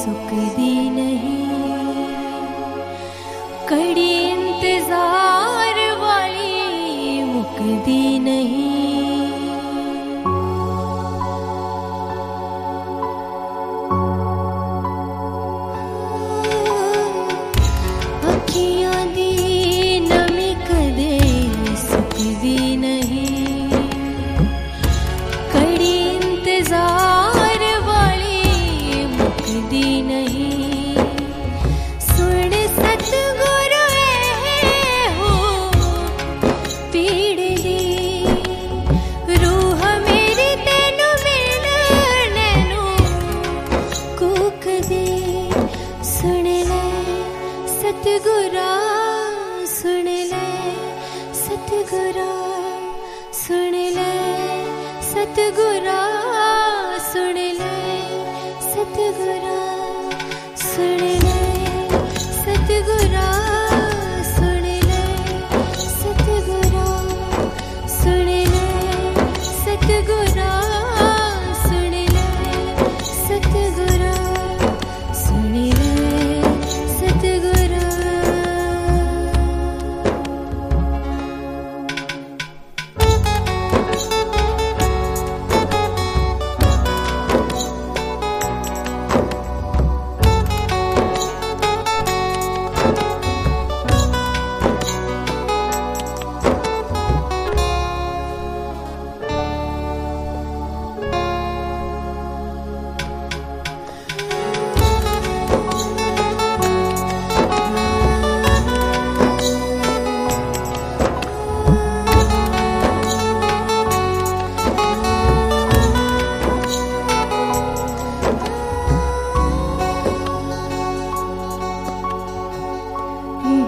सुख दीन सतगुरा सुन ले सतगुरा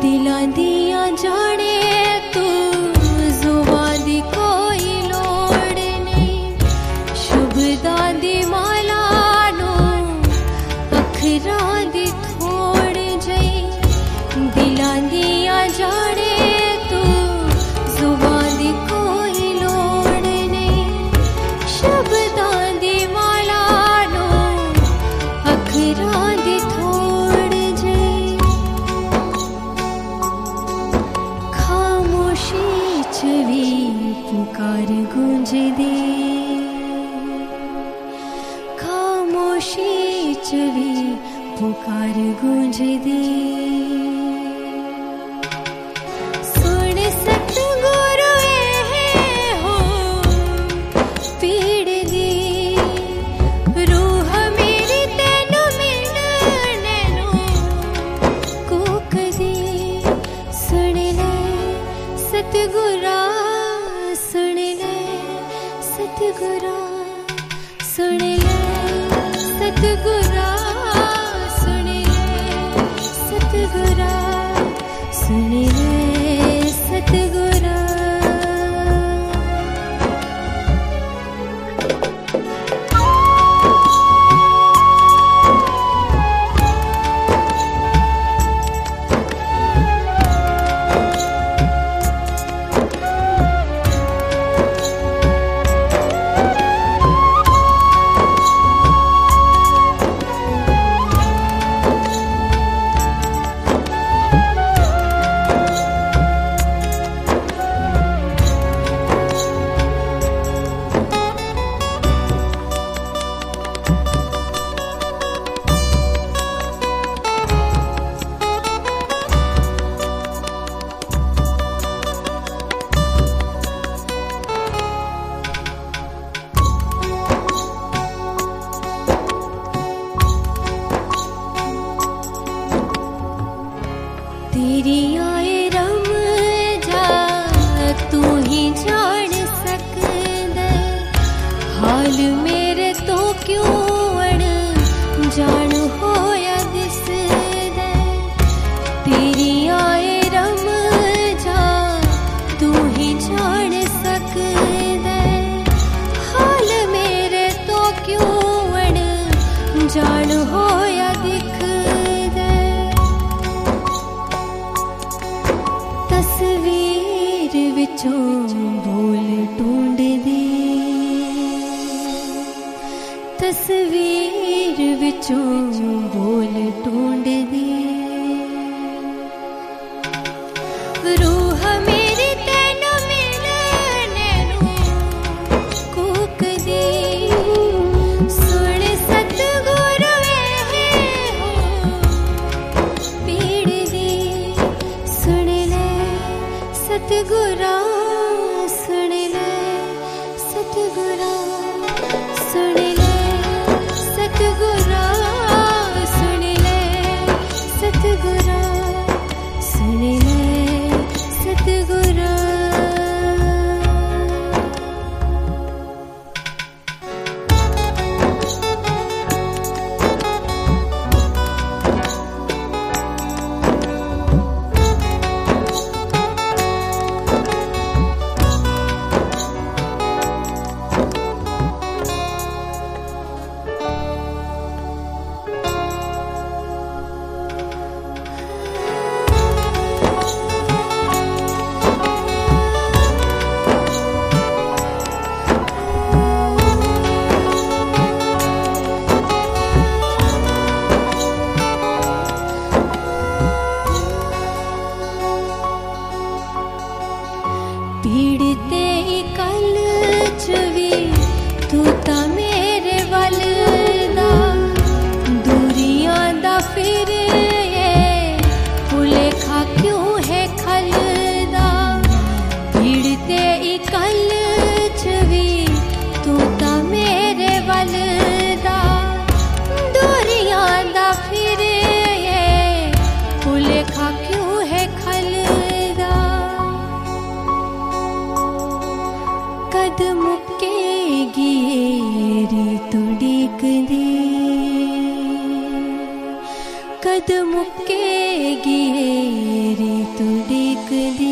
दिला दिया जाड़ मोशी च दे पुर गुजद। ਰੂਹ പീഡി कदमुेहे टिगति कदमुेहे टडिगदि